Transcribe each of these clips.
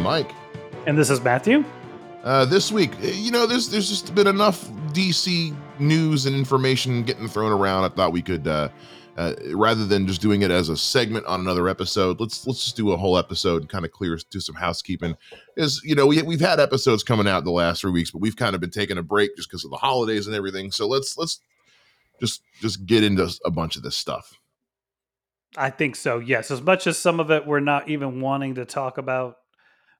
I'm Mike. And this is Matthew. Uh, this week, eh, you know, there's there's just been enough DC news and information getting thrown around. I thought we could, uh, uh, rather than just doing it as a segment on another episode, let's let's just do a whole episode and kind of clear do some housekeeping. Is you know we we've had episodes coming out the last three weeks, but we've kind of been taking a break just because of the holidays and everything. So let's let's just just get into a bunch of this stuff. I think so. Yes, as much as some of it we're not even wanting to talk about.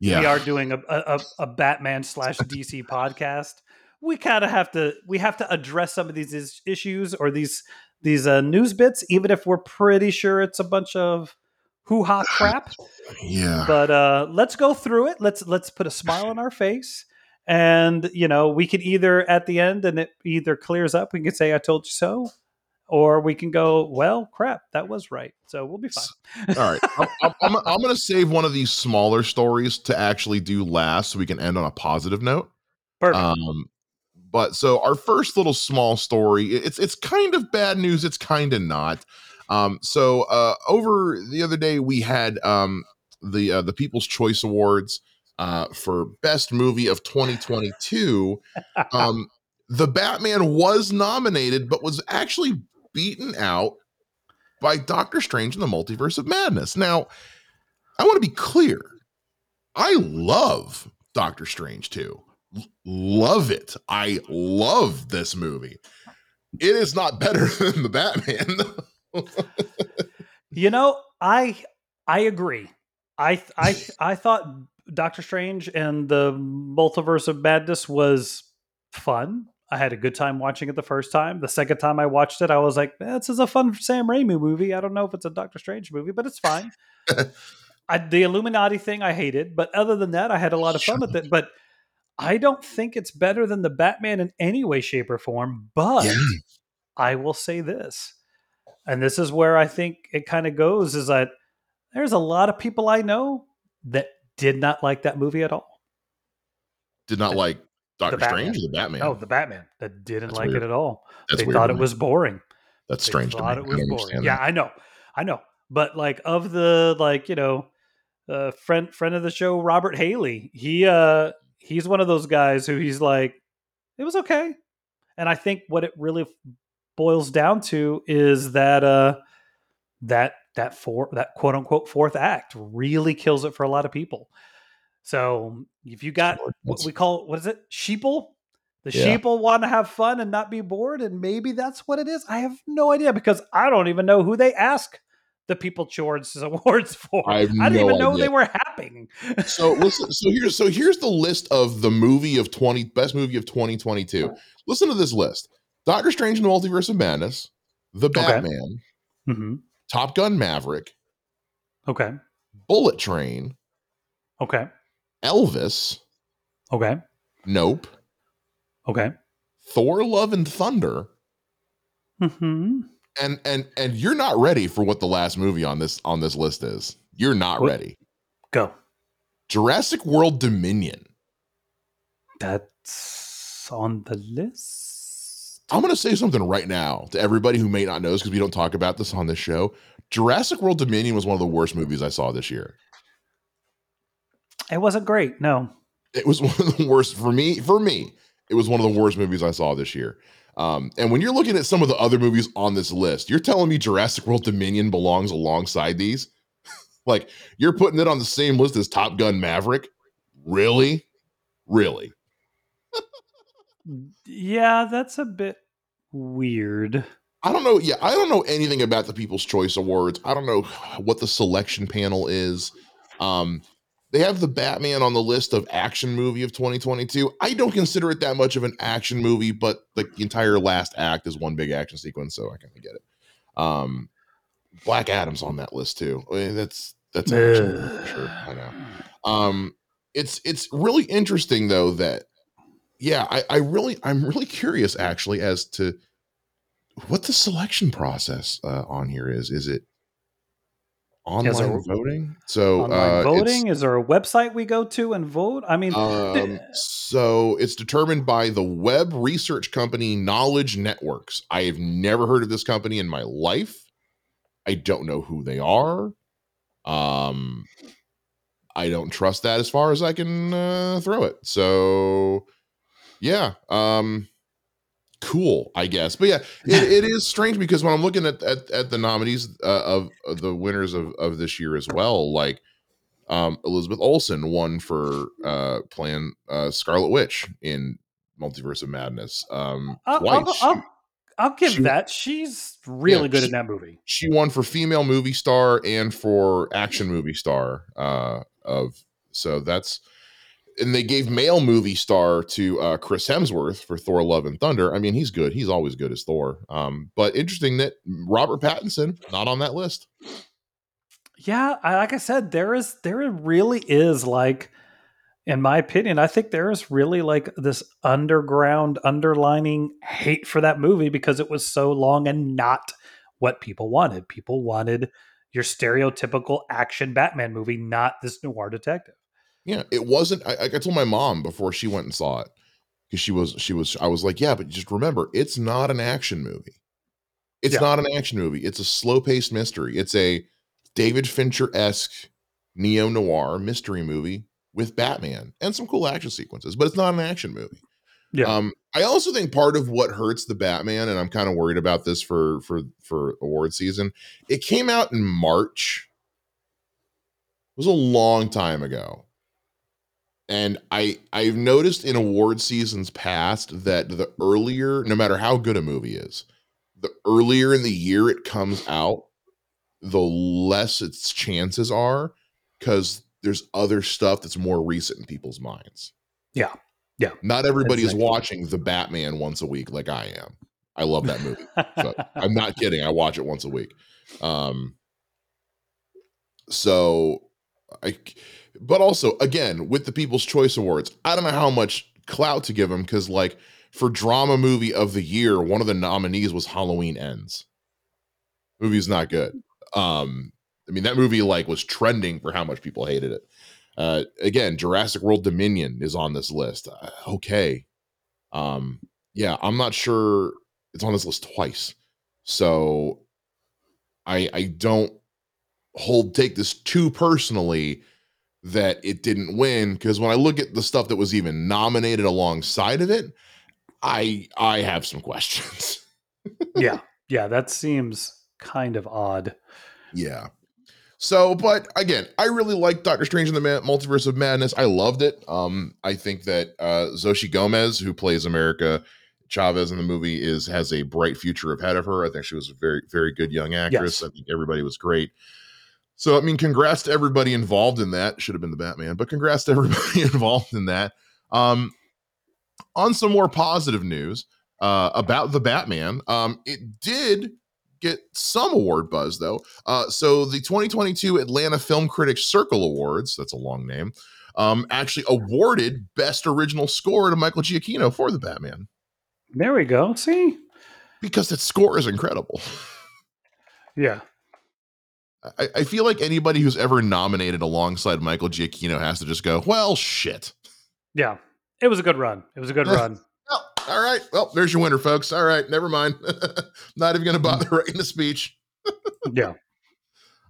Yeah. We are doing a a, a Batman slash DC podcast. We kind of have to we have to address some of these is- issues or these these uh, news bits, even if we're pretty sure it's a bunch of hoo ha crap. Yeah. But uh, let's go through it. Let's let's put a smile on our face, and you know we can either at the end and it either clears up. We can say "I told you so," or we can go, "Well, crap, that was right." So we'll be fine. All right. I'm, I'm, I'm, going to save one of these smaller stories to actually do last so we can end on a positive note. Perfect. Um, but so our first little small story, it's it's kind of bad news. It's kind of not. Um, so uh, over the other day, we had um, the uh, the People's Choice Awards uh, for Best Movie of 2022. Um, the Batman was nominated, but was actually beaten out by Doctor Strange in the Multiverse of Madness. Now, I want to be clear. I love Doctor Strange too. L- love it. I love this movie. It is not better than the Batman. you know, I I agree. I I I thought Doctor Strange and the Multiverse of Madness was fun. I had a good time watching it the first time. The second time I watched it, I was like, "Eh, "This is a fun Sam Raimi movie." I don't know if it's a Doctor Strange movie, but it's fine. I, the Illuminati thing I hated, but other than that, I had a lot of fun with it. But I don't think it's better than the Batman in any way, shape, or form. But Yeah. I will say this, and this is where I think it kind of goes: is that there's a lot of people I know that did not like that movie at all. Did not like Doctor. Strange or the Batman. Oh, the Batman that didn't That's like weird. it at all. That's they weird thought it was boring. That's They strange to thought it was boring. understand Yeah. I know, I know. But like of the like you know, uh, friend friend of the show Robert Haley, he uh he's one of those guys who he's like, it was okay, and I think what it really boils down to is that uh that that four that quote unquote fourth act really kills it for a lot of people. So if you got what we call what is it? Sheeple? The Yeah. sheeple want to have fun and not be bored and maybe that's what it is? I have no idea because i don't even know who they ask the people choice awards for. I I didn't no even know idea. they were happening. So listen so here's so here's the list of the movie of 20 best movie of 2022 listen to this list. Doctor strange in the multiverse of madness the batman hmm top gun maverick okay. Bullet train okay elvis. Okay. Nope. Okay. Thor love and thunder. Hmm and and and you're not ready for what the last movie on this on this list is. You're not What? ready. Go. Jurassic world dominion. That's on the list? I'm going to say something right now to everybody who may not know this because we don't talk about this on this show. Jurassic world dominion was one of the worst movies i saw this year it wasn't great no. It was one of the worst for me for me it was one of the worst movies i saw this year. Um, and when you're looking at some of the other movies on this list you're telling me jurassic world dominion belongs alongside these? Like you're putting it on the same list as top gun maverick? Really? Really? Yeah that's a bit weird. I don't know yeah i don't know anything about the people's choice awards. I don't know what the selection panel is. Um they have the batman on the list of action movie of 2022 i don't consider it that much of an action movie but like the entire last act is one big action sequence so i kind of get it. Um black adam's on that list too. I mean, that's that's action for sure i know. Um it's it's really interesting though that yeah i i really i'm really curious actually as to what the selection process uh, on here is. Is it online it voting so online uh, voting is there a website we go to and vote i mean um, so it's determined by the web research company Knowledge Networks. I have never heard of this company in my life. I don't know who they are. Um, I don't trust that as far as I can uh, throw it. So yeah, um, cool, I guess. But yeah, it, it is strange because when I'm looking at at, at the nominees uh, of, of, the winners of, of this year as well, like um, Elizabeth Olsen won for uh, playing uh, Scarlet Witch in Multiverse of Madness um, I'll. I'll, I'll, I'll give she, that. She's really yeah, good she, in that movie. She won for female movie star and for action movie star. Uh, of so that's and they gave male movie star to uh, Chris Hemsworth for Thor: Love and Thunder. I mean, he's good. He's always good as Thor. Um, but interesting that Robert Pattinson not on that list. Yeah, I, like I said, there is there really is like, in my opinion, I think there is really like this underground, underlining hate for that movie because it was so long and not what people wanted. People wanted your stereotypical action Batman movie, not this noir detective. Yeah, it wasn't. I, I told my mom before she went and saw it because she was she was. I was like, yeah, but just remember, it's not an action movie. It's yeah. not an action movie. It's a slow paced mystery. It's a David Fincher esque neo noir mystery movie with Batman and some cool action sequences, but it's not an action movie. Yeah. Um, I also think part of what hurts the Batman, and I'm kind of worried about this for for for award season. It came out in March. It was a long time ago and i i've noticed in award seasons past that the earlier no matter how good a movie is the earlier in the year it comes out the less its chances are because there's other stuff that's more recent in people's minds. Yeah. Yeah. Not everybody is watching the batman once a week like i am. I love that movie. So i'm not kidding. I watch it once a week. Um so i but also, again, with the People's Choice Awards, I don't know how much clout to give them because, like, for drama movie of the year, one of the nominees was Halloween Ends. Movie's not good. Um, I mean, that movie like was trending for how much people hated it. Uh, again, Jurassic World Dominion is on this list. Uh, okay. Um, yeah, I'm not sure it's on this list twice. So I I don't hold take this too personally that it didn't win because when I look at the stuff that was even nominated alongside of it, I I have some questions. yeah. Yeah, that seems kind of odd. Yeah. So, but again, I really like Doctor Strange in the Multiverse of Madness. I loved it. Um, I think that uh, Xochitl Gomez, who plays America Chavez in the movie, is has a bright future ahead of her. I think she was a very, very good young actress. Yes. I think everybody was great. So, I mean, congrats to everybody involved in that. Should have been the Batman, but congrats to everybody involved in that. Um, on some more positive news uh, about the Batman, um, it did get some award buzz though. Uh, so, the 2022 Atlanta Film Critics Circle Awards, that's a long name, um, actually awarded Best Original Score to Michael Giacchino for the Batman. There we go. See? Because that score is incredible. Yeah. I, I, feel like anybody who's ever nominated alongside Michael Giacchino has to just go, well, shit. Yeah, it was a good run. It was a good run. Well, all right. Well, there's your winner, folks. All right, never mind. Not even going to bother writing a speech. yeah.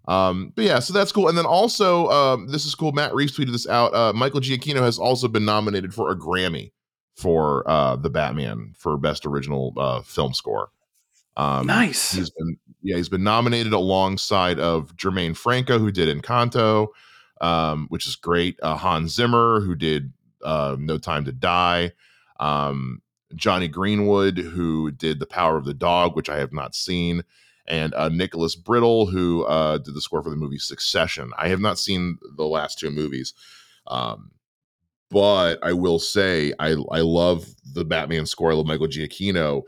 Um, but yeah, so that's cool. And then also, um, this is cool. Matt Reeves tweeted this out. Uh, Michael Giacchino has also been nominated for a Grammy for uh, the Batman for Best Original uh, Film Score. Um, nice. He's been yeah he's been nominated alongside of Germaine Franco who did Encanto, um, which is great. Uh, Hans Zimmer who did uh, No Time to Die. Um, Jonny Greenwood who did The Power of the Dog, which I have not seen, and uh, Nicholas Britell who uh, did the score for the movie Succession. I have not seen the last two movies. Um, but I will say I I love the Batman score. I love Michael Giacchino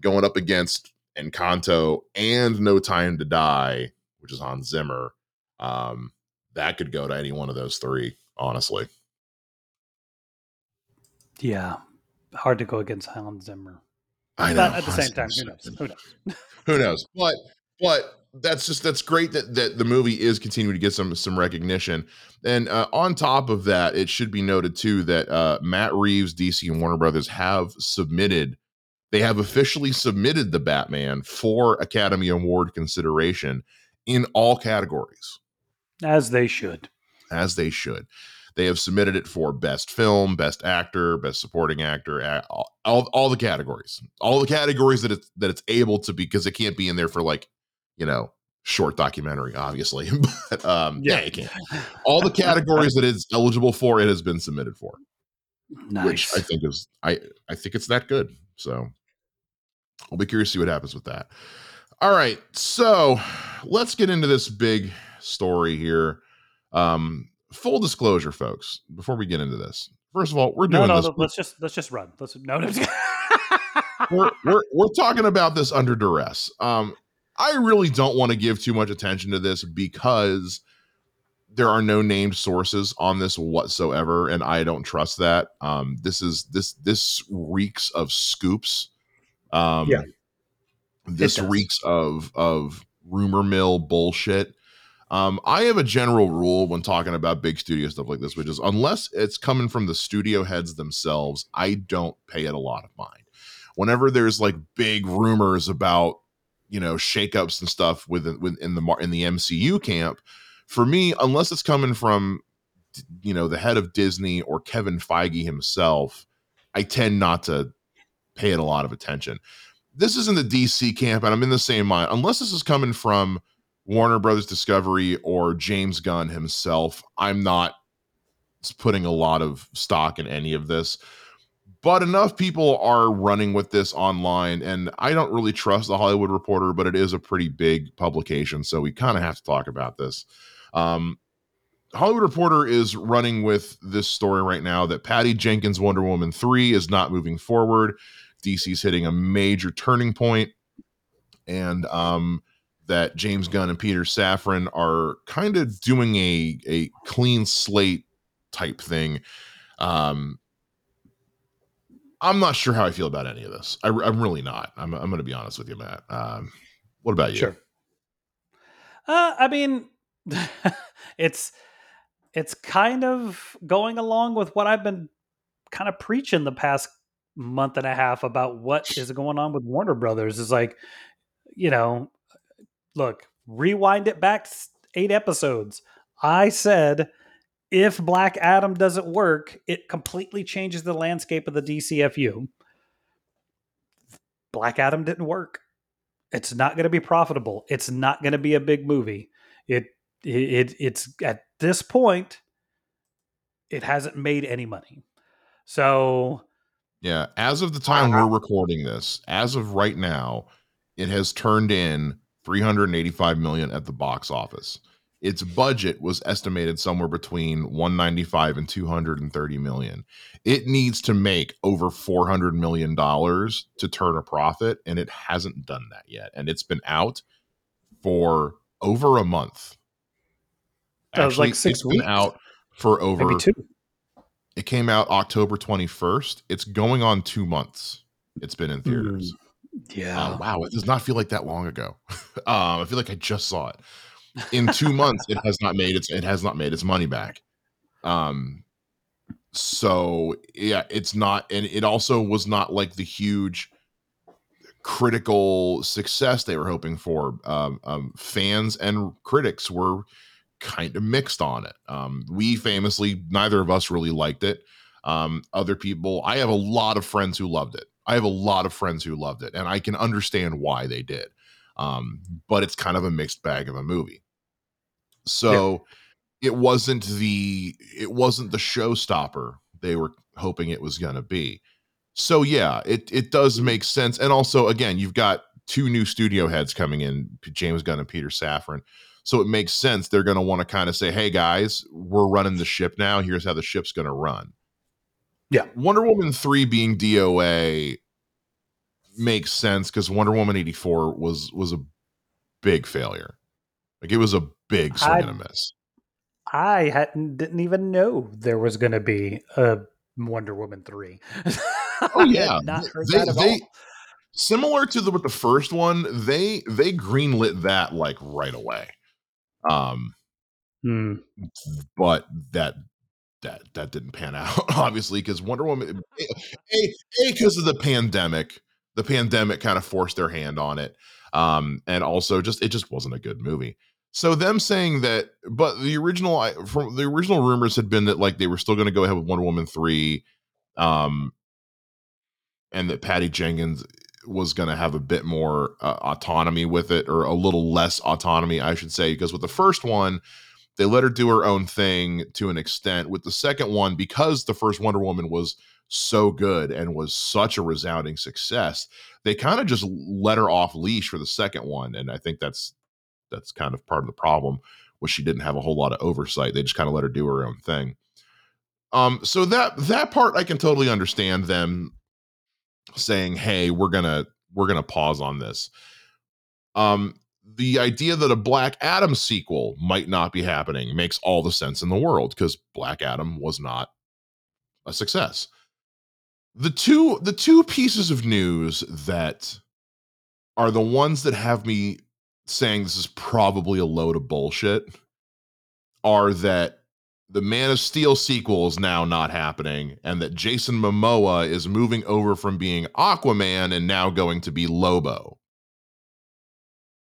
going up against Encanto and No Time to Die, which is on Zimmer, um, that could go to any one of those three, honestly. Yeah. Hard to go against Hans Zimmer. I know. But at the same time, who knows? Who knows? who knows? But but that's just that's great that that the movie is continuing to get some some recognition. And uh, on top of that, it should be noted too that uh, Matt Reeves, DC, and Warner Brothers have submitted they have officially submitted the Batman for Academy Award consideration in all categories. As they should. as they should. They have submitted it for best film, best actor, best supporting actor, all, all, all the categories, all the categories that it's that it's able to be because it can't be in there for like, you know, short documentary, obviously. but um, yeah, it can't. All the categories that it's eligible for, it has been submitted for. Nice. Which I think is I I think it's that good. So I'll be curious to see what happens with that. All right, so let's get into this big story here. Um, full disclosure, folks, before we get into this, first of all, we're doing no, no, this. Let's just let's just run. Let's no. no we're, we're we're talking about this under duress. Um, I really don't want to give too much attention to this because there are no named sources on this whatsoever, and I don't trust that. Um, this is this this reeks of scoops. Um, yeah, this reeks of of rumor mill bullshit. Um, I have a general rule when talking about big studio stuff like this, which is unless it's coming from the studio heads themselves, I don't pay it a lot of mind. Whenever there's like big rumors about you know shakeups and stuff within within the in the MCU camp, for me, unless it's coming from you know the head of Disney or Kevin Feige himself, I tend not to pay it a lot of attention. This is in the DC camp, and I'm in the same mind. Unless this is coming from Warner Brothers Discovery or James Gunn himself, I'm not putting a lot of stock in any of this. But enough people are running with this online, and I don't really trust the Hollywood Reporter, but it is a pretty big publication, so we kind of have to talk about this. Um, Hollywood Reporter is running with this story right now that Patty Jenkins' Wonder Woman 3 is not moving forward. DC's hitting a major turning point, and um, that James Gunn and Peter Safran are kind of doing a a clean slate type thing. Um, I'm not sure how I feel about any of this. I, am really not. I'm, I'm going to be honest with you, Matt. Um, what about you? Sure. Uh, I mean, it's it's kind of going along with what I've been kind of preaching the past month and a half about what is going on with Warner Brothers. Is like, you know, look, rewind it back eight episodes. I said if Black Adam doesn't work, it completely changes the landscape of the DCFU. Black Adam didn't work. It's not going to be profitable. It's not going to be a big movie. It, it it's at this point it hasn't made any money. So yeah, as of the time uh, we're recording this, as of right now, it has turned in 385 million at the box office. Its budget was estimated somewhere between 195 and 230 million. It needs to make over 400 million dollars to turn a profit and it hasn't done that yet. And it's been out for over a month. That was like 6 weeks out for over Maybe 2. It came out October 21st. It's going on 2 months. It's been in theaters. Mm. Yeah. Wow, it does not feel like that long ago. um, I feel like I just saw it. In two months, it has not made its it has not made its money back. Um, so yeah, it's not, and it also was not like the huge critical success they were hoping for. Um, um, fans and critics were kind of mixed on it. Um, we famously, neither of us really liked it. Um, other people, I have a lot of friends who loved it. I have a lot of friends who loved it, and I can understand why they did. Um, but it's kind of a mixed bag of a movie. So yeah. it wasn't the it wasn't the showstopper they were hoping it was gonna be. So yeah, it it does make sense. And also, again, you've got two new studio heads coming in, James Gunn and Peter Safran. So it makes sense they're going to want to kind of say, "Hey guys, we're running the ship now. Here's how the ship's going to run." Yeah. Wonder Woman 3 being DOA makes sense because Wonder Woman 84 was was a big failure. Like it was a big swing I, and a miss. I hadn't didn't even know there was gonna be a Wonder Woman 3. oh yeah. not heard they, that at they, all. Similar to the with the first one, they they greenlit that like right away. Um hmm. but that that that didn't pan out obviously because wonder woman a because of the pandemic the pandemic kind of forced their hand on it um and also just it just wasn't a good movie So them saying that, but the original from the original rumors had been that like they were still going to go ahead with Wonder Woman three, um, and that Patty Jenkins was going to have a bit more uh, autonomy with it, or a little less autonomy, I should say, because with the first one, they let her do her own thing to an extent. With the second one, because the first Wonder Woman was so good and was such a resounding success, they kind of just let her off leash for the second one, and I think that's that's kind of part of the problem was she didn't have a whole lot of oversight. They just kind of let her do her own thing. Um, so that that part I can totally understand them saying, "Hey, we're gonna we're gonna pause on this." Um, the idea that a Black Adam sequel might not be happening makes all the sense in the world because Black Adam was not a success. The two the two pieces of news that are the ones that have me saying this is probably a load of bullshit are that the Man of Steel sequel is now not happening, and that Jason Momoa is moving over from being Aquaman and now going to be Lobo.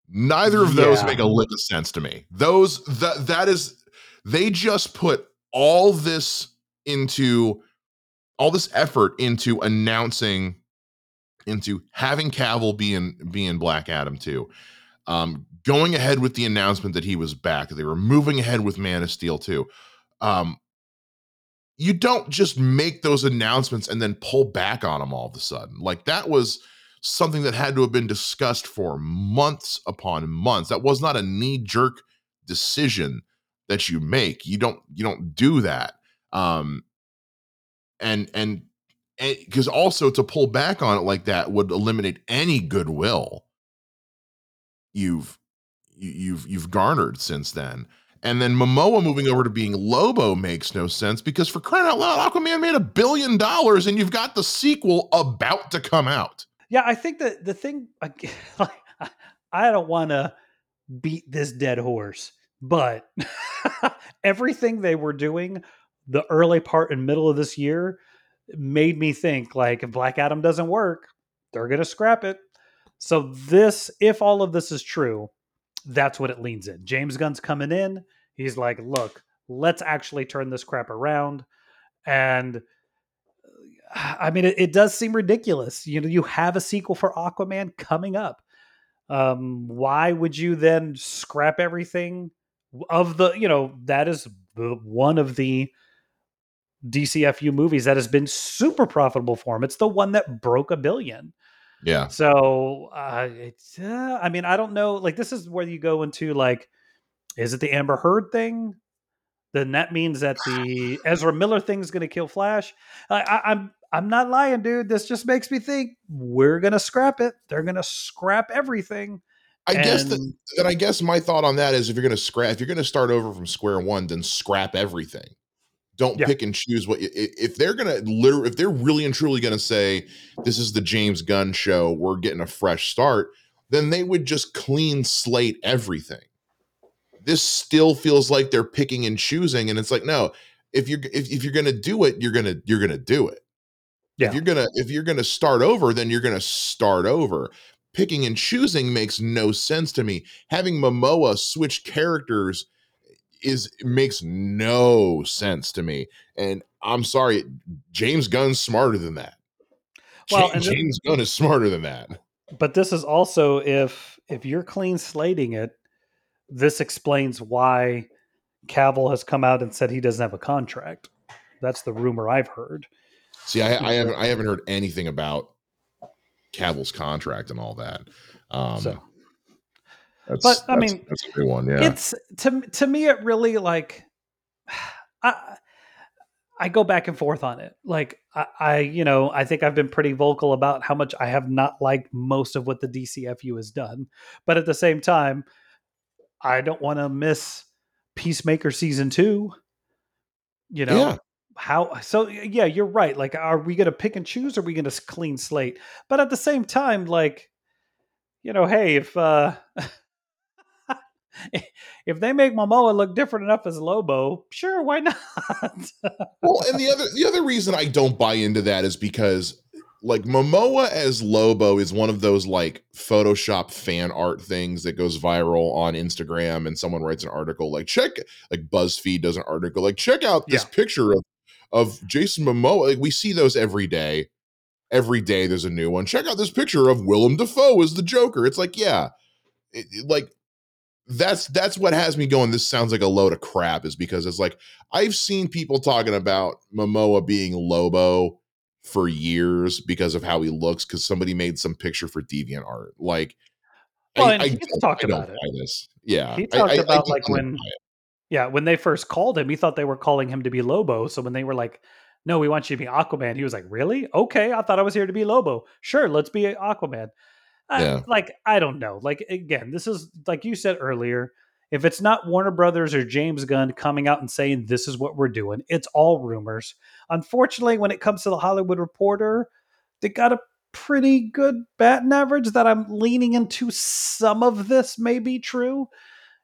Neither of those yeah. make a lick of sense to me. Those that that is they just put all this into all this effort into announcing into having Cavill be in be in Black Adam too, um, going ahead with the announcement that he was back, they were moving ahead with Man of Steel too. Um, you don't just make those announcements and then pull back on them all of a sudden. Like that was something that had to have been discussed for months upon months. That was not a knee jerk decision that you make. You don't you don't do that. Um, and and because also to pull back on it like that would eliminate any goodwill you've you've you've garnered since then. And then Momoa moving over to being Lobo makes no sense because for crying out loud, Aquaman made a billion dollars and you've got the sequel about to come out. Yeah, I think that the thing I don't want to beat this dead horse, but everything they were doing the early part and middle of this year made me think like if Black Adam doesn't work, they're going to scrap it. So this, if all of this is true, that's what it leans in. James Gunn's coming in. He's like, look, let's actually turn this crap around. And I mean, it, it does seem ridiculous. You know, you have a sequel for Aquaman coming up. Um, why would you then scrap everything of the, you know, that is one of the DCFU movies that has been super profitable for him. It's the one that broke a billion. Yeah. So uh, it's, uh, I mean, I don't know. Like, this is where you go into like, is it the Amber Heard thing? Then that means that the Ezra Miller thing is going to kill Flash. I, I, I'm I'm not lying, dude. This just makes me think we're gonna scrap it. They're gonna scrap everything. I and, guess that, that I guess my thought on that is if you're gonna scrap, if you're gonna start over from square one, then scrap everything don't yeah. pick and choose what if they're gonna literally if they're really and truly gonna say this is the James Gunn show, we're getting a fresh start, then they would just clean slate everything. This still feels like they're picking and choosing, and it's like no, if you're if, if you're gonna do it, you're gonna you're gonna do it. Yeah. If you're gonna if you're gonna start over, then you're gonna start over. Picking and choosing makes no sense to me. Having Momoa switch characters is makes no sense to me. And I'm sorry, James Gunn's smarter than that. Well, James, James Gunn is smarter than that. But this is also if if you're clean slating it, this explains why Cavill has come out and said he doesn't have a contract. That's the rumor I've heard. See, I, I haven't I haven't heard anything about Cavill's contract and all that. Um, so that's, but I mean, that's a good one. Yeah, it's to to me, it really like I I go back and forth on it. Like I, I, you know, I think I've been pretty vocal about how much I have not liked most of what the DCFU has done, but at the same time, I don't want to miss Peacemaker season two. You know. Yeah how so yeah you're right like are we going to pick and choose or are we going to clean slate but at the same time like you know hey if uh if they make Momoa look different enough as Lobo, sure, why not? well, and the other the other reason I don't buy into that is because like Momoa as Lobo is one of those like Photoshop fan art things that goes viral on Instagram and someone writes an article like check like BuzzFeed does an article like check out this Yeah. picture of of Jason Momoa. Like we see those every day. Every day there's a new one. Check out this picture of Willem Dafoe as the Joker. It's like, yeah. It- it- like that's that's what has me going. This sounds like a load of crap, is because it's like I've seen people talking about Momoa being Lobo for years because of how he looks, because somebody made some picture for Deviant Art. Like, Well, and he's don't- talked I don't about it. this. Yeah, He I- talked I- I about, like, when- Yeah, when they first called him, he thought they were calling him to be Lobo. So when they were like, "No, we want you to be Aquaman," he was like, "Really? Okay, I thought I was here to be Lobo. Sure, let's be Aquaman." I- Yeah. like I don't know. Like again, this is like you said earlier. If it's not Warner Brothers or James Gunn coming out and saying this is what we're doing, it's all rumors. Unfortunately, when it comes to the Hollywood Reporter, they got a pretty good batting average that I'm leaning into some of this may be true.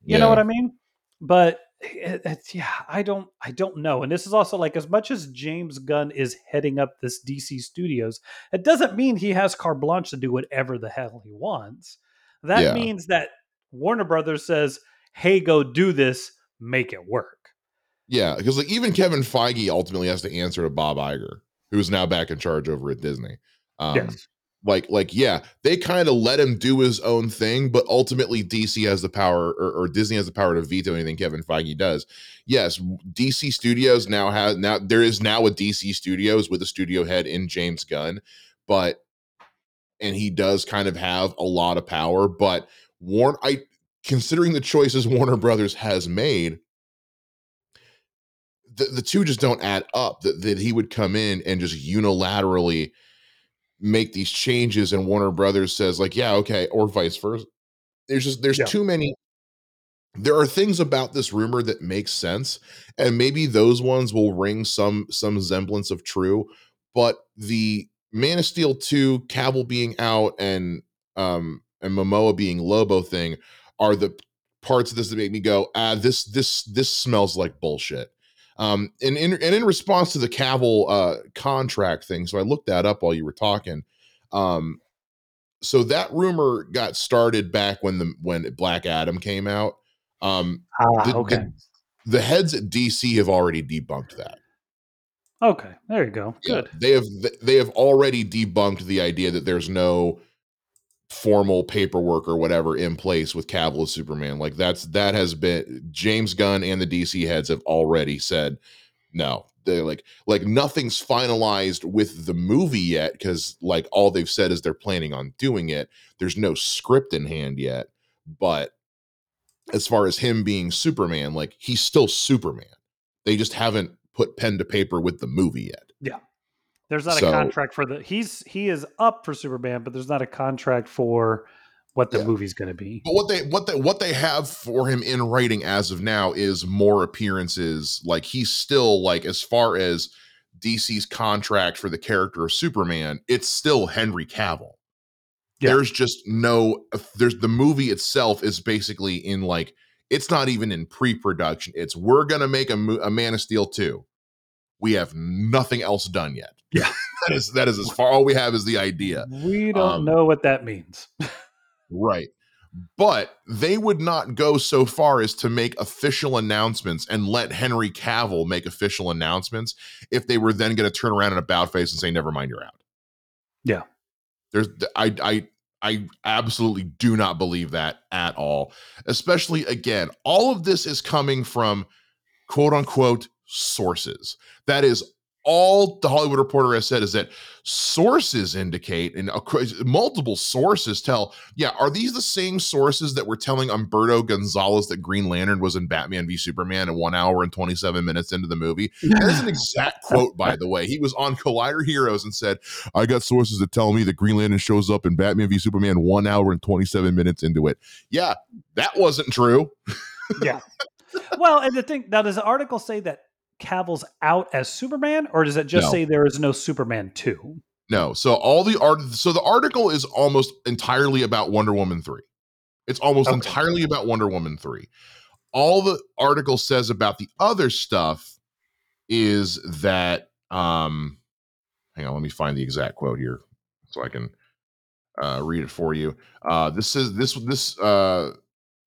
You know what I mean? But it's yeah, I don't I don't know. And this is also like as much as James Gunn is heading up this DC Studios, it doesn't mean he has carte blanche to do whatever the hell he wants. That Yeah. means that Warner Brothers says, "Hey, go do this, make it work." Yeah, because like even Kevin Feige ultimately has to answer to Bob Iger, who's now back in charge over at Disney. Um, yes. Like like yeah they kind of let him do his own thing but ultimately dc has the power or, or disney has the power to veto anything kevin feige does. Yes dc studios now has now there is now a dc studios with a studio head in james gunn but and he does kind of have a lot of power but warn i considering the choices warner brothers has made the, the two just don't add up that, that he would come in and just unilaterally make these changes and Warner Brothers says like yeah okay or vice versa there's just there's Yeah. too many there are things about this rumor that makes sense and maybe those ones will ring some some semblance of true but the Man of Steel 2 Cavill being out and um and Momoa being Lobo thing are the parts of this that make me go ah this this this smells like bullshit um, and in and in response to the Cavill uh, contract thing, so I looked that up while you were talking. Um, so that rumor got started back when the when Black Adam came out. Um, Ah, the- okay. the- the heads at DC have already debunked that. okay. There you go. Yeah, Good. they have they have already debunked the idea that there's no formal paperwork or whatever in place with Cavill as Superman. Like that's that has been James Gunn and the DC heads have already said no. They're like like nothing's finalized with the movie yet because like all they've said is they're planning on doing it. There's no script in hand yet, but as far as him being Superman, like he's still Superman. They just haven't put pen to paper with the movie yet. There's not So- a contract for the he's he is up for Superman, but there's not a contract for what the Yeah. movie's going to be. But what they what they what they have for him in writing as of now is more appearances. Like he's still like as far as DC's contract for the character of Superman, it's still Henry Cavill. Yeah. There's just no there's the movie itself is basically in like it's not even in pre-production. It's we're gonna make a, a Man of Steel 2. We have nothing else done yet. Yeah. that is that is as far all we have is the idea. We don't Um, know what that means. Right. But they would not go so far as to make official announcements and let Henry Cavill make official announcements if they were then going to turn around in a about face and say, never mind, you're out. Yeah. There's I I I absolutely do not believe that at all. Especially again, all of this is coming from quote unquote sources. That is all the Hollywood Reporter has said is that sources indicate and multiple sources tell, yeah, are these the same sources that were telling Umberto Gonzalez that Green Lantern was in Batman v Superman at one hour and 27 minutes into the movie? That's an exact quote, by the way. He was on Collider Heroes and said, I got sources that tell me that Green Lantern shows up in Batman v Superman one hour and 27 minutes into it. Yeah, that wasn't true. yeah. Well, and the thing now, does the article say that Cavill's out as Superman, or does it just No. say there is no Superman two? No. So all the art so the article is almost entirely about Wonder Woman 3. It's almost Okay. entirely about Wonder Woman 3. All the article says about the other stuff is that um hang on, let me find the exact quote here. so I can uh, read it for you. Uh, this is this this uh,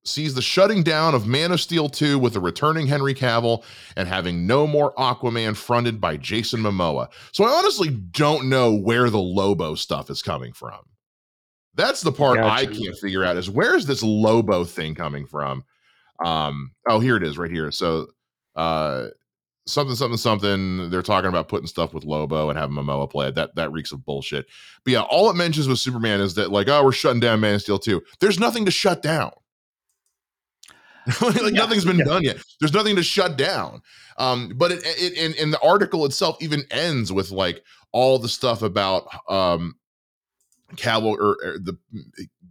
sees the shutting down of Man of Steel 2 with a returning Henry Cavill and having no more Aquaman fronted by Jason Momoa. So I honestly don't know where the Lobo stuff is coming from. That's the part gotcha. I can't figure out is where's this Lobo thing coming from? Um, oh, here it is right here. So uh something, something, something. They're talking about putting stuff with Lobo and having Momoa play it. That that reeks of bullshit. But yeah, all it mentions with Superman is that like, oh, we're shutting down Man of Steel 2. There's nothing to shut down. like yeah, nothing's been yeah. done yet. There's nothing to shut down. Um, but it, it in, in the article itself even ends with like all the stuff about um Cavill or, or the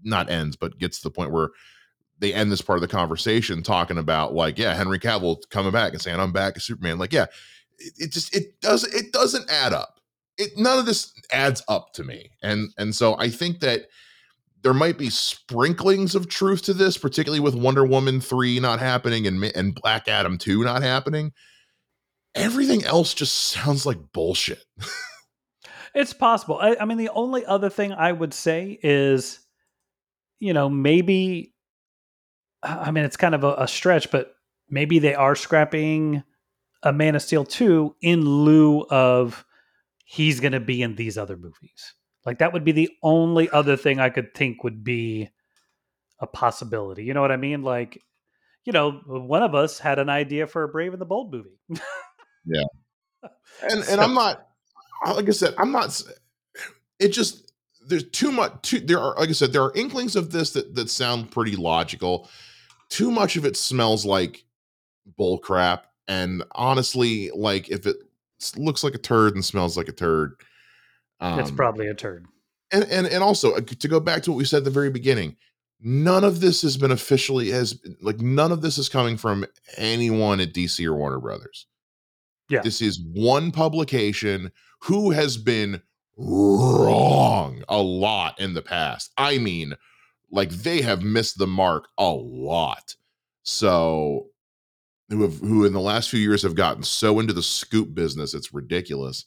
not ends, but gets to the point where they end this part of the conversation talking about like, yeah, Henry Cavill coming back and saying I'm back as Superman. Like, yeah, it, it just it does it doesn't add up. It none of this adds up to me, and and so I think that there might be sprinklings of truth to this, particularly with Wonder Woman 3 not happening and, and Black Adam 2 not happening. Everything else just sounds like bullshit. it's possible. I, I, mean, the only other thing I would say is, you know, maybe, I mean, it's kind of a, a stretch, but maybe they are scrapping a Man of Steel 2 in lieu of he's going to be in these other movies. Like that would be the only other thing I could think would be a possibility. You know what I mean? Like, you know, one of us had an idea for a Brave and the Bold movie. yeah. And and I'm not like I said, I'm not it just there's too much too there are like I said, there are inklings of this that that sound pretty logical. Too much of it smells like bull crap. And honestly, like if it looks like a turd and smells like a turd, um, it's probably a turd. And and and also uh, to go back to what we said at the very beginning, none of this has been officially as like none of this is coming from anyone at DC or Warner Brothers. Yeah. This is one publication who has been wrong a lot in the past. I mean, like they have missed the mark a lot. So who have who in the last few years have gotten so into the scoop business, it's ridiculous.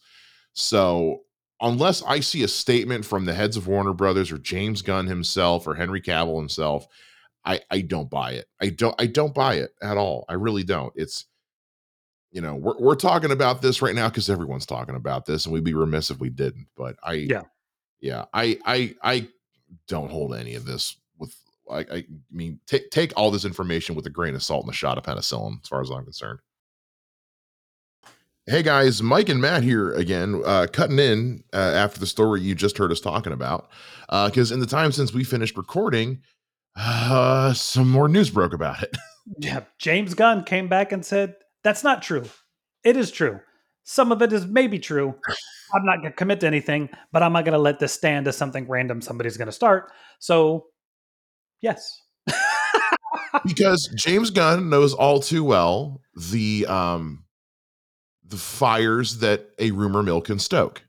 So unless I see a statement from the heads of Warner Brothers or James Gunn himself or Henry Cavill himself, I I don't buy it. I don't I don't buy it at all. I really don't. It's you know, we're we're talking about this right now because everyone's talking about this, and we'd be remiss if we didn't. But I yeah yeah I I I don't hold any of this with I, I mean take take all this information with a grain of salt and a shot of penicillin, as far as I'm concerned. Hey guys, Mike and Matt here again, uh, cutting in uh, after the story you just heard us talking about. Because uh, in the time since we finished recording, uh, some more news broke about it. yeah, James Gunn came back and said, That's not true. It is true. Some of it is maybe true. I'm not going to commit to anything, but I'm not going to let this stand as something random somebody's going to start. So, yes. because James Gunn knows all too well the um the fires that a rumor mill can stoke.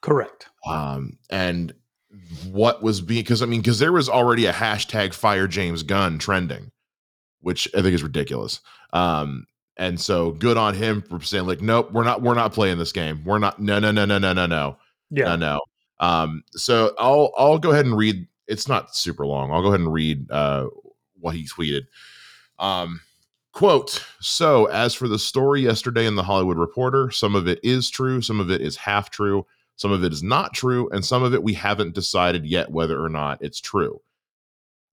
Correct. Um, and what was being because I mean because there was already a hashtag fire James Gunn trending, which I think is ridiculous. Um, and so good on him for saying like, nope, we're not we're not playing this game. We're not no no no no no no no yeah no no. Um, so I'll I'll go ahead and read. It's not super long. I'll go ahead and read uh what he tweeted. Um, Quote So, as for the story yesterday in the Hollywood Reporter, some of it is true, some of it is half true, some of it is not true, and some of it we haven't decided yet whether or not it's true.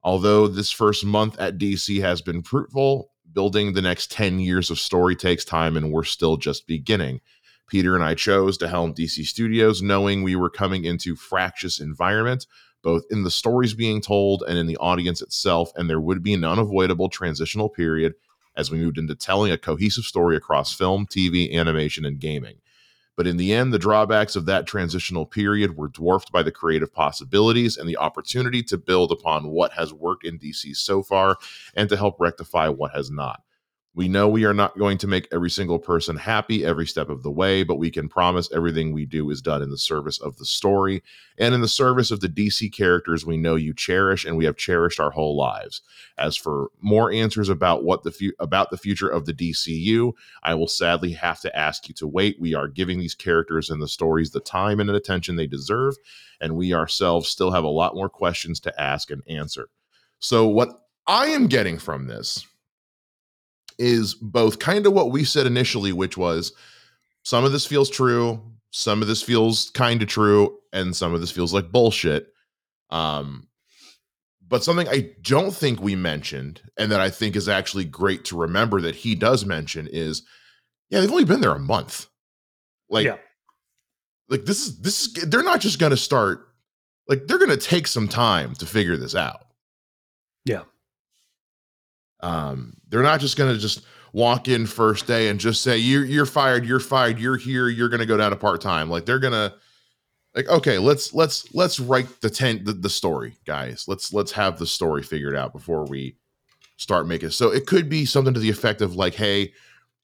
Although this first month at DC has been fruitful, building the next 10 years of story takes time and we're still just beginning. Peter and I chose to helm DC Studios knowing we were coming into fractious environment both in the stories being told and in the audience itself and there would be an unavoidable transitional period as we moved into telling a cohesive story across film, TV, animation, and gaming. But in the end, the drawbacks of that transitional period were dwarfed by the creative possibilities and the opportunity to build upon what has worked in DC so far and to help rectify what has not. We know we are not going to make every single person happy every step of the way, but we can promise everything we do is done in the service of the story and in the service of the DC characters we know you cherish and we have cherished our whole lives. As for more answers about what the fu- about the future of the DCU, I will sadly have to ask you to wait. We are giving these characters and the stories the time and attention they deserve, and we ourselves still have a lot more questions to ask and answer. So what I am getting from this is both kind of what we said initially, which was some of this feels true, some of this feels kind of true, and some of this feels like bullshit. Um, but something I don't think we mentioned, and that I think is actually great to remember that he does mention is, yeah, they've only been there a month. Like, Yeah. like this is this is they're not just gonna start, like they're gonna take some time to figure this out. Yeah. Um, they're not just going to just walk in first day and just say you're you're fired, you're fired, you're here, you're going to go down to part time. Like they're going to like okay, let's let's let's write the ten the, the story, guys. Let's let's have the story figured out before we start making. So it could be something to the effect of like, hey,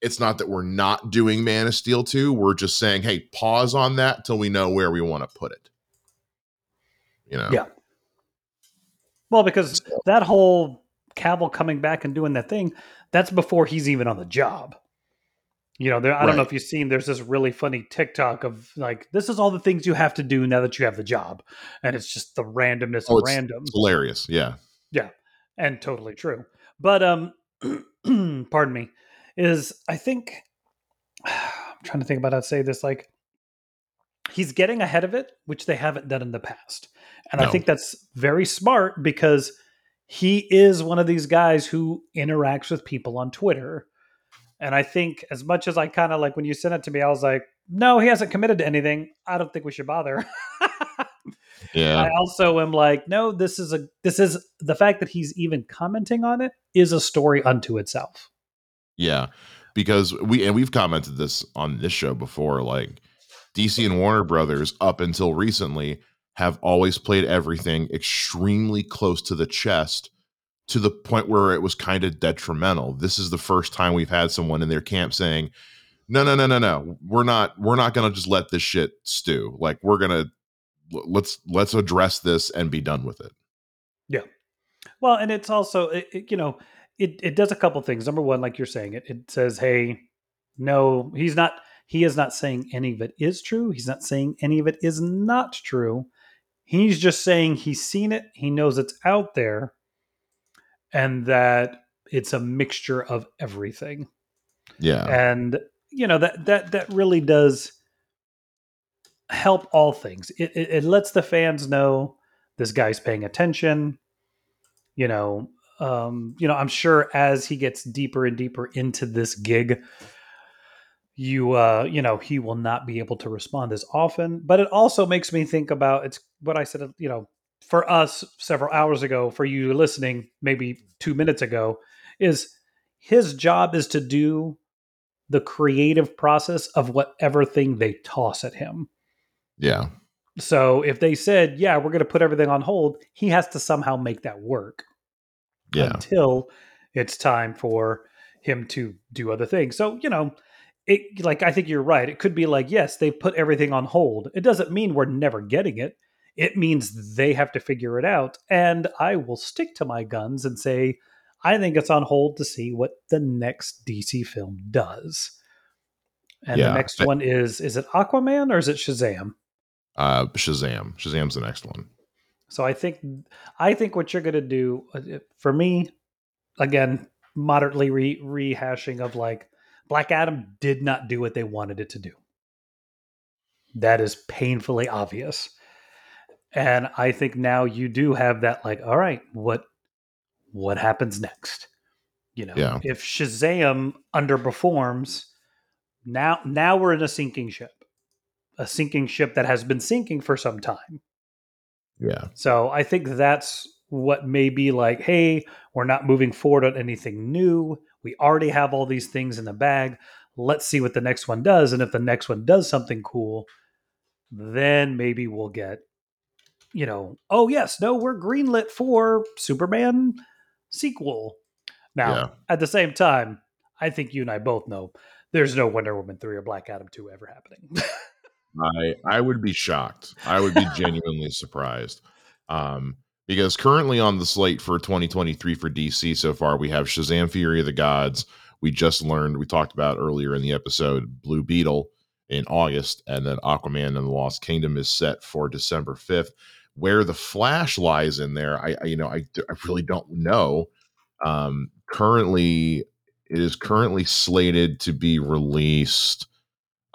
it's not that we're not doing Man of Steel 2, we're just saying, hey, pause on that till we know where we want to put it. You know. Yeah. Well, because that whole Cavill coming back and doing that thing, that's before he's even on the job. You know, there, I don't know if you've seen, there's this really funny TikTok of like, this is all the things you have to do now that you have the job. And it's just the randomness Oh, of random It's hilarious. Yeah. Yeah, and totally true. But, um, pardon me, is I think, I'm trying to think about how to say this. Like, he's getting ahead of it, which they haven't done in the past. And I think that's very smart because he is one of these guys who interacts with people on Twitter. And I think as much as I kind of like when you sent it to me, I was like, no, he hasn't committed to anything. I don't think we should bother. Yeah. I also am like, no, this is a this is the fact that he's even commenting on it is a story unto itself. Yeah, because we and we've commented this on this show before. Like DC and Warner Brothers, up until recently, have always played everything extremely close to the chest, to the point where it was kind of detrimental. This is the first time we've had someone in their camp saying, "No, no, no, no, no, we're not. We're not going to just let this shit stew. Like we're gonna let's let's address this and be done with it." Yeah. Well, and it's also it, it- you know it it does a couple things. Number one, like you're saying, it it says, hey, no, he's not. He is not saying any of it is true. He's not saying any of it is not true. He's just saying he's seen it. He knows it's out there, and that it's a mixture of everything. Yeah, and you know that that that really does help all things it, it, it lets the fans know this guy's paying attention you know um you know i'm sure as he gets deeper and deeper into this gig you uh you know he will not be able to respond as often. But it also makes me think about it's what i said you know for us several hours ago for you listening maybe 2 minutes ago is his job is to do the creative process of whatever thing they toss at him. Yeah, so if they said yeah we're going to put everything on hold he has to somehow make that work yeah, until it's time for him to do other things. So, you know, it like I think you're right. It could be like, yes, they put everything on hold. It doesn't mean we're never getting it. It means they have to figure it out. And I will stick to my guns and say, I think it's on hold to see what the next DC film does. And Yeah. the next one is is it Aquaman or is it Shazam? uh, Shazam. Shazam's the next one. So I think I think what you're going to do uh, for me, again, moderately re- rehashing of like Black Adam did not do what they wanted it to do. That is painfully obvious, and I think now you do have that like, all right, what what happens next? You know, Yeah. if Shazam underperforms, now now we're in a sinking ship, a sinking ship that has been sinking for some time. Yeah, So I think that's what may be like, hey, we're not moving forward on anything new. We already have all these things in the bag. Let's see what the next one does. And if the next one does something cool, then maybe we'll get, you know, oh, yes, no, we're greenlit for Superman sequel. Now, Yeah. at the same time, I think you and I both know there's no Wonder Woman 3 or Black Adam 2 ever happening. I I would be shocked. I would be genuinely surprised. Um, because currently on the slate for 2023 for DC so far, we have Shazam Fury of the Gods. We just learned, we talked about earlier in the episode, Blue Beetle in August, and then Aquaman and the Lost Kingdom is set for December 5th. Where the Flash lies in there, I, I you know, I, I really don't know. Um, currently, it is currently slated to be released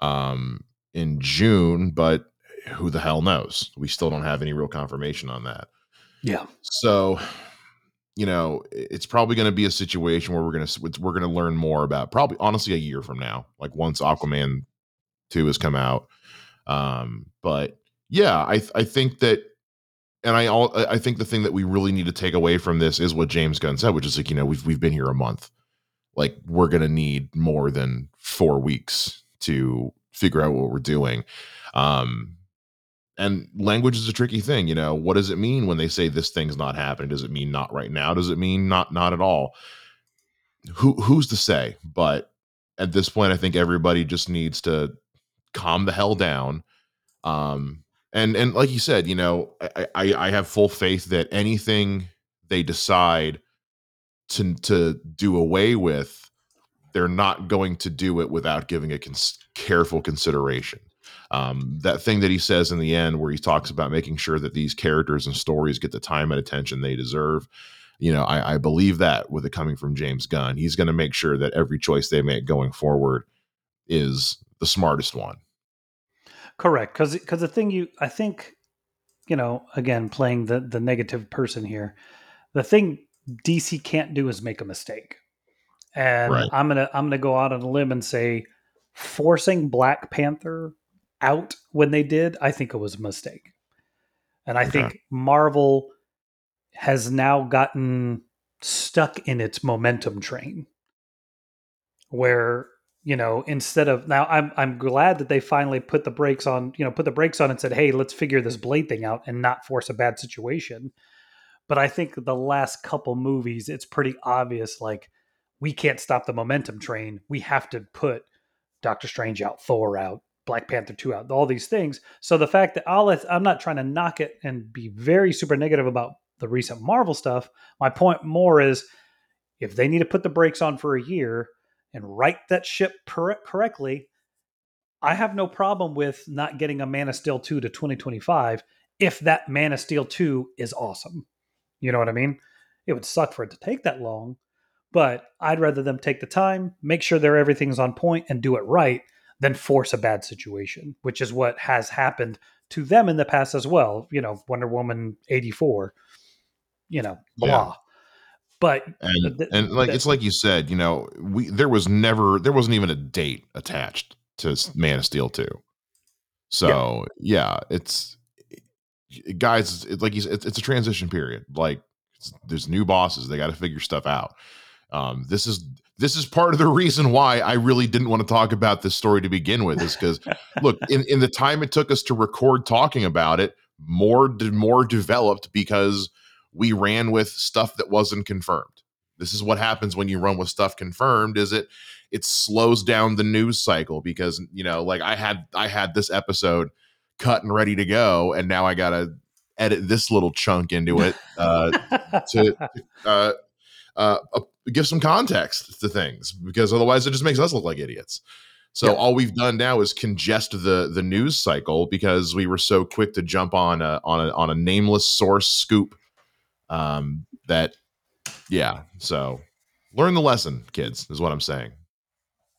um, in June, but who the hell knows? We still don't have any real confirmation on that. Yeah. So, you know, it's probably going to be a situation where we're going to we're going to learn more about probably honestly a year from now, like once Aquaman 2 has come out. Um, but yeah, I I think that and I all I think the thing that we really need to take away from this is what James Gunn said, which is like, you know, we've we've been here a month. Like we're going to need more than 4 weeks to figure out what we're doing. Um and language is a tricky thing you know what does it mean when they say this thing's not happening? Does it mean not right now? Does it mean not not at all? Who who's to say? But at this point i think everybody just needs to calm the hell down um and and like you said you know i i, I have full faith that anything they decide to to do away with they're not going to do it without giving a cons- careful consideration um, that thing that he says in the end where he talks about making sure that these characters and stories get the time and attention they deserve you know i, I believe that with it coming from james gunn. He's going to make sure that every choice they make going forward is the smartest one. Correct because because the thing you i think you know again playing the the negative person here the thing dc can't do is make a mistake. And right. i'm gonna i'm gonna go out on a limb and say forcing black panther out when they did, I think it was a mistake. And I okay. think Marvel has now gotten stuck in its momentum train where you know instead of now i'm i'm glad that they finally put the brakes on you know put the brakes on and said hey let's figure this blade thing out and not force a bad situation but i think the last couple movies it's pretty obvious like we can't stop the momentum train we have to put doctor strange out thor out Black Panther 2 out, all these things. So the fact that I'll, I'm not trying to knock it and be very super negative about the recent Marvel stuff. My point more is if they need to put the brakes on for a year and right that ship per- correctly, I have no problem with not getting a Man of Steel 2 to 2025 if that Man of Steel 2 is awesome. You know what I mean? It would suck for it to take that long, but I'd rather them take the time, make sure their everything's on point and do it right than force a bad situation, which is what has happened to them in the past as well. You know, Wonder Woman 84, you know, blah. Yeah. But and, th- and like th- it's like you said, you know, we there was never there wasn't even a date attached to Man of Steel 2. So yeah, yeah it's guys, it's like you said, it's, it's a transition period. Like there's new bosses, they got to figure stuff out. Um, this is this is part of the reason why I really didn't want to talk about this story to begin with, is because look, in, in the time it took us to record talking about it, more more developed because we ran with stuff that wasn't confirmed. This is what happens when you run with stuff confirmed, is it it slows down the news cycle because you know, like I had I had this episode cut and ready to go, and now I gotta edit this little chunk into it uh, to uh, uh, give some context to things because otherwise it just makes us look like idiots. So yeah. all we've done now is congest the the news cycle because we were so quick to jump on a on a on a nameless source scoop. Um, that yeah. So learn the lesson, kids, is what I'm saying.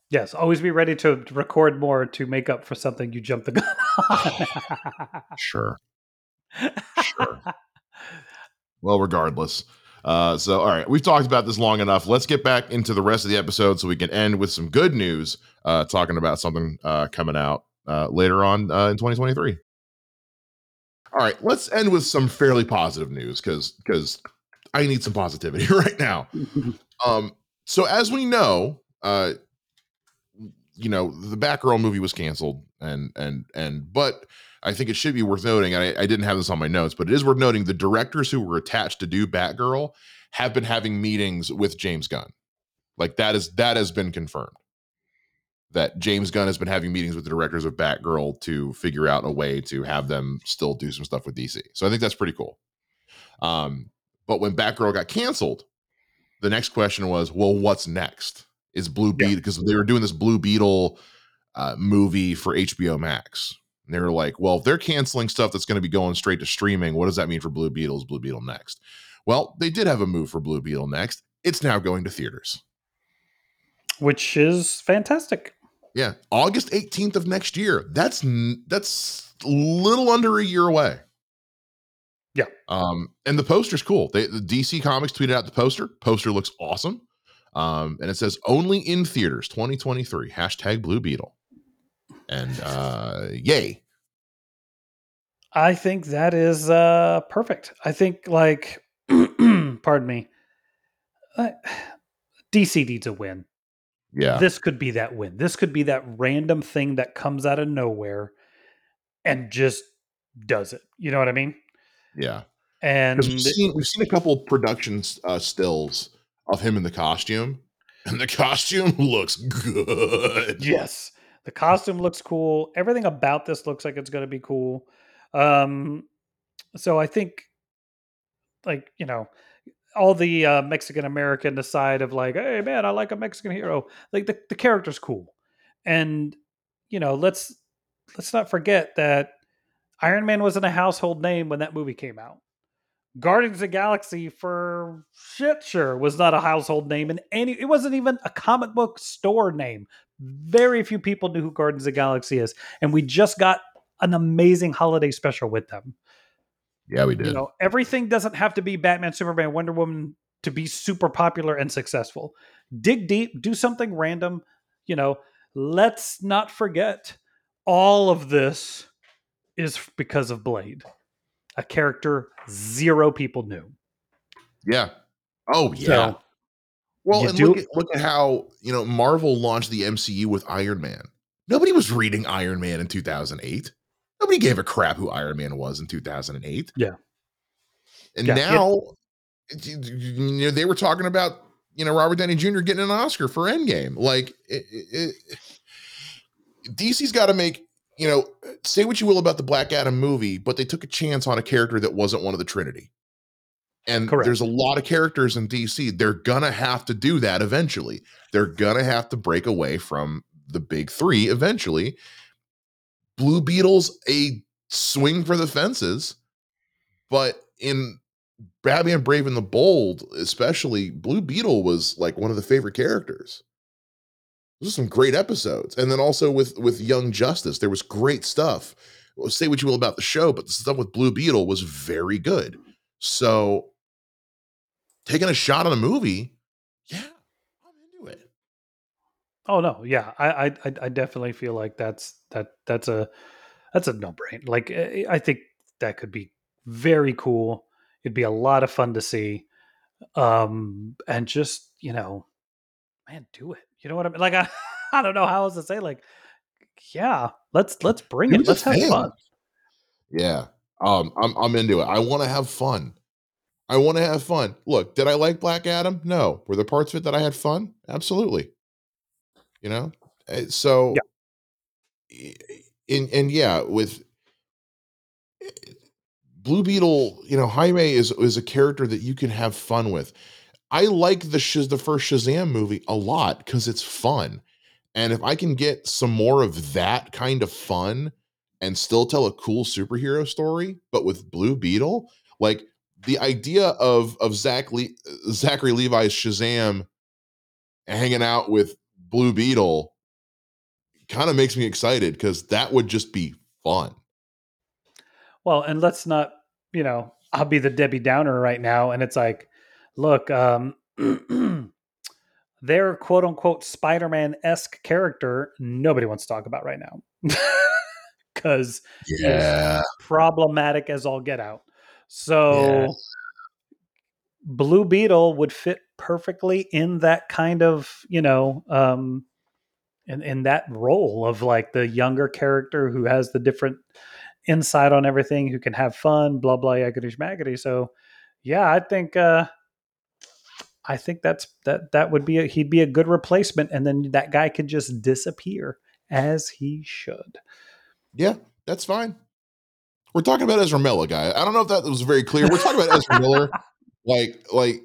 Yes, always be ready to record more to make up for something you jumped the gun on. sure. Sure. well, regardless. Uh, so, all right, we've talked about this long enough. Let's get back into the rest of the episode so we can end with some good news, uh, talking about something uh, coming out uh, later on uh, in 2023. All right, let's end with some fairly positive news because because I need some positivity right now. um, so, as we know, uh, you know, the Batgirl movie was canceled, and and and but I think it should be worth noting, I, I, didn't have this on my notes, but it is worth noting the directors who were attached to do Batgirl have been having meetings with James Gunn. Like that is that has been confirmed. That James Gunn has been having meetings with the directors of Batgirl to figure out a way to have them still do some stuff with DC. So I think that's pretty cool. Um, but when Batgirl got canceled, the next question was, well, what's next? Is Blue Beetle because they were doing this Blue Beetle uh, movie for HBO Max. And they're like, well, if they're canceling stuff that's going to be going straight to streaming, what does that mean for Blue Beetle? Is Blue Beetle next? Well, they did have a move for Blue Beetle next. It's now going to theaters, which is fantastic. Yeah, August 18th of next year. That's that's a little under a year away. Yeah. Um, and the poster's cool. They, the DC Comics tweeted out the poster. Poster looks awesome. Um, and it says only in theaters 2023. Hashtag Blue Beetle. And uh, yay. I think that is uh, perfect. I think, like, pardon me, uh, DC needs a win. Yeah. This could be that win. This could be that random thing that comes out of nowhere and just does it. You know what I mean? Yeah. And we've seen, we've seen a couple production uh, stills of him in the costume, and the costume looks good. Yes. The costume looks cool. Everything about this looks like it's going to be cool. Um, so I think, like, you know, all the uh, Mexican American aside of like, hey man, I like a Mexican hero. Like the, the character's cool, and you know, let's let's not forget that Iron Man wasn't a household name when that movie came out. Guardians of the Galaxy for shit sure was not a household name in any it wasn't even a comic book store name. Very few people knew who Guardians of the Galaxy is. And we just got an amazing holiday special with them. Yeah, we did. You know, everything doesn't have to be Batman, Superman, Wonder Woman to be super popular and successful. Dig deep, do something random. You know, let's not forget all of this is because of Blade, a character zero people knew. Yeah. Oh yeah. So, well, and do- look at look at how you know Marvel launched the MCU with Iron Man. Nobody was reading Iron Man in 2008. Nobody gave a crap who Iron Man was in 2008. Yeah. And yeah, now, yeah. you know, they were talking about you know Robert Downey Jr. getting an Oscar for Endgame. Like, it, it, it, DC's got to make you know, say what you will about the Black Adam movie, but they took a chance on a character that wasn't one of the Trinity. And Correct. there's a lot of characters in DC. They're gonna have to do that eventually. They're gonna have to break away from the big three eventually. Blue Beetle's a swing for the fences, but in Batman Brave and the Bold, especially, Blue Beetle was like one of the favorite characters. Those are some great episodes. And then also with with Young Justice, there was great stuff. Well, say what you will about the show, but the stuff with Blue Beetle was very good. So taking a shot on a movie, yeah, I'm into it. Oh no, yeah, I I I definitely feel like that's that that's a that's a no brain. Like eh, I think that could be very cool. It'd be a lot of fun to see, um, and just you know, man, do it. You know what I mean? Like I, I don't know how else to say. Like, yeah, let's let's bring it. Let's have fun. Yeah, um, I'm I'm into it. I want to have fun. I want to have fun. Look, did I like Black Adam? No. Were there parts of it that I had fun? Absolutely. You know, eh, so yeah. and and yeah, with eh, Blue Beetle, you know, Jaime is is a character that you can have fun with. I like the Sh- the first Shazam movie a lot because it's fun, and if I can get some more of that kind of fun and still tell a cool superhero story, but with Blue Beetle, like the idea of of Zach Le- Zachary Levi's Shazam hanging out with Blue Beetle kind of makes me excited because that would just be fun. Well, and let's not, you know, I'll be the Debbie Downer right now, and it's like look, um, their quote unquote Spider Man esque character, nobody wants to talk about right now because yeah, problematic as all get out. So, yeah. Blue Beetle would fit perfectly in that kind of, you know, um, in, in that role of like the younger character who has the different insight on everything, who can have fun, blah blah yaggity schmaggity. So, yeah, I think uh, I think that's that that would be a, he'd be a good replacement, and then that guy could just disappear as he should. Yeah, that's fine. We're talking about Ezra Miller, guy. I don't know if that was very clear. We're talking about Ezra Miller, like like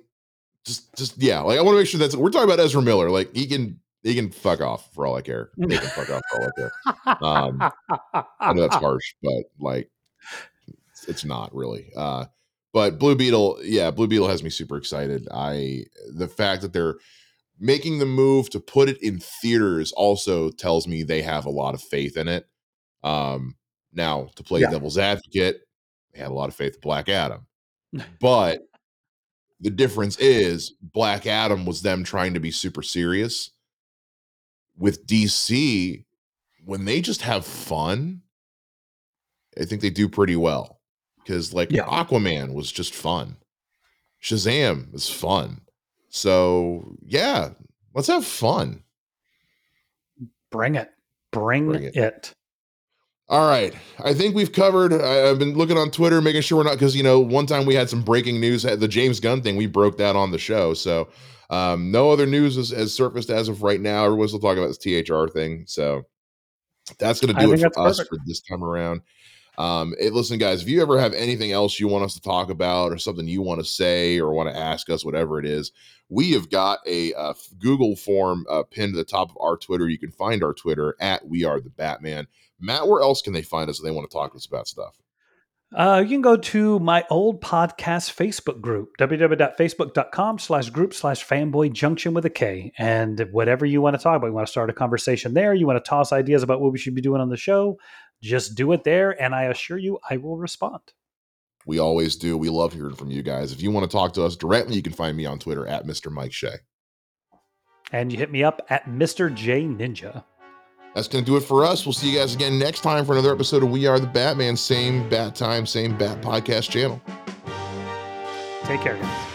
just just yeah. Like I want to make sure that's we're talking about Ezra Miller. Like he can he can fuck off for all I care. They can fuck off for all I care. Um, I know that's harsh, but like it's, it's not really. Uh, but Blue Beetle, yeah, Blue Beetle has me super excited. I the fact that they're making the move to put it in theaters also tells me they have a lot of faith in it. Um, now to play Yeah. devil's advocate, they had a lot of faith in Black Adam, but the difference is Black Adam was them trying to be super serious. With DC, when they just have fun, I think they do pretty well. Because like Yeah. Aquaman was just fun. Shazam is fun. So yeah, let's have fun. Bring it, bring, Bring it. it. All right. I think we've covered. I, I've been looking on Twitter, making sure we're not because you know one time we had some breaking news. The James Gunn thing, we broke that on the show. So um, no other news has, has surfaced as of right now. Everyone's still talking about this THR thing. So that's going to I do it for us perfect. for this time around. Um, hey, listen, guys, if you ever have anything else you want us to talk about or something you want to say or want to ask us, whatever it is, we have got a uh, Google form uh, pinned to the top of our Twitter. You can find our Twitter at We Are the Batman. Matt, where else can they find us if they want to talk to us about stuff? Uh, you can go to my old podcast Facebook group, www.facebook.com slash group slash fanboy junction with a K. And whatever you want to talk about, you want to start a conversation there, you want to toss ideas about what we should be doing on the show, just do it there. And I assure you, I will respond. We always do. We love hearing from you guys. If you want to talk to us directly, you can find me on Twitter at Mr. Mike Shea. And you hit me up at Mr. J Ninja. That's going to do it for us. We'll see you guys again next time for another episode of We Are the Batman. Same bat time, same bat podcast channel. Take care, guys.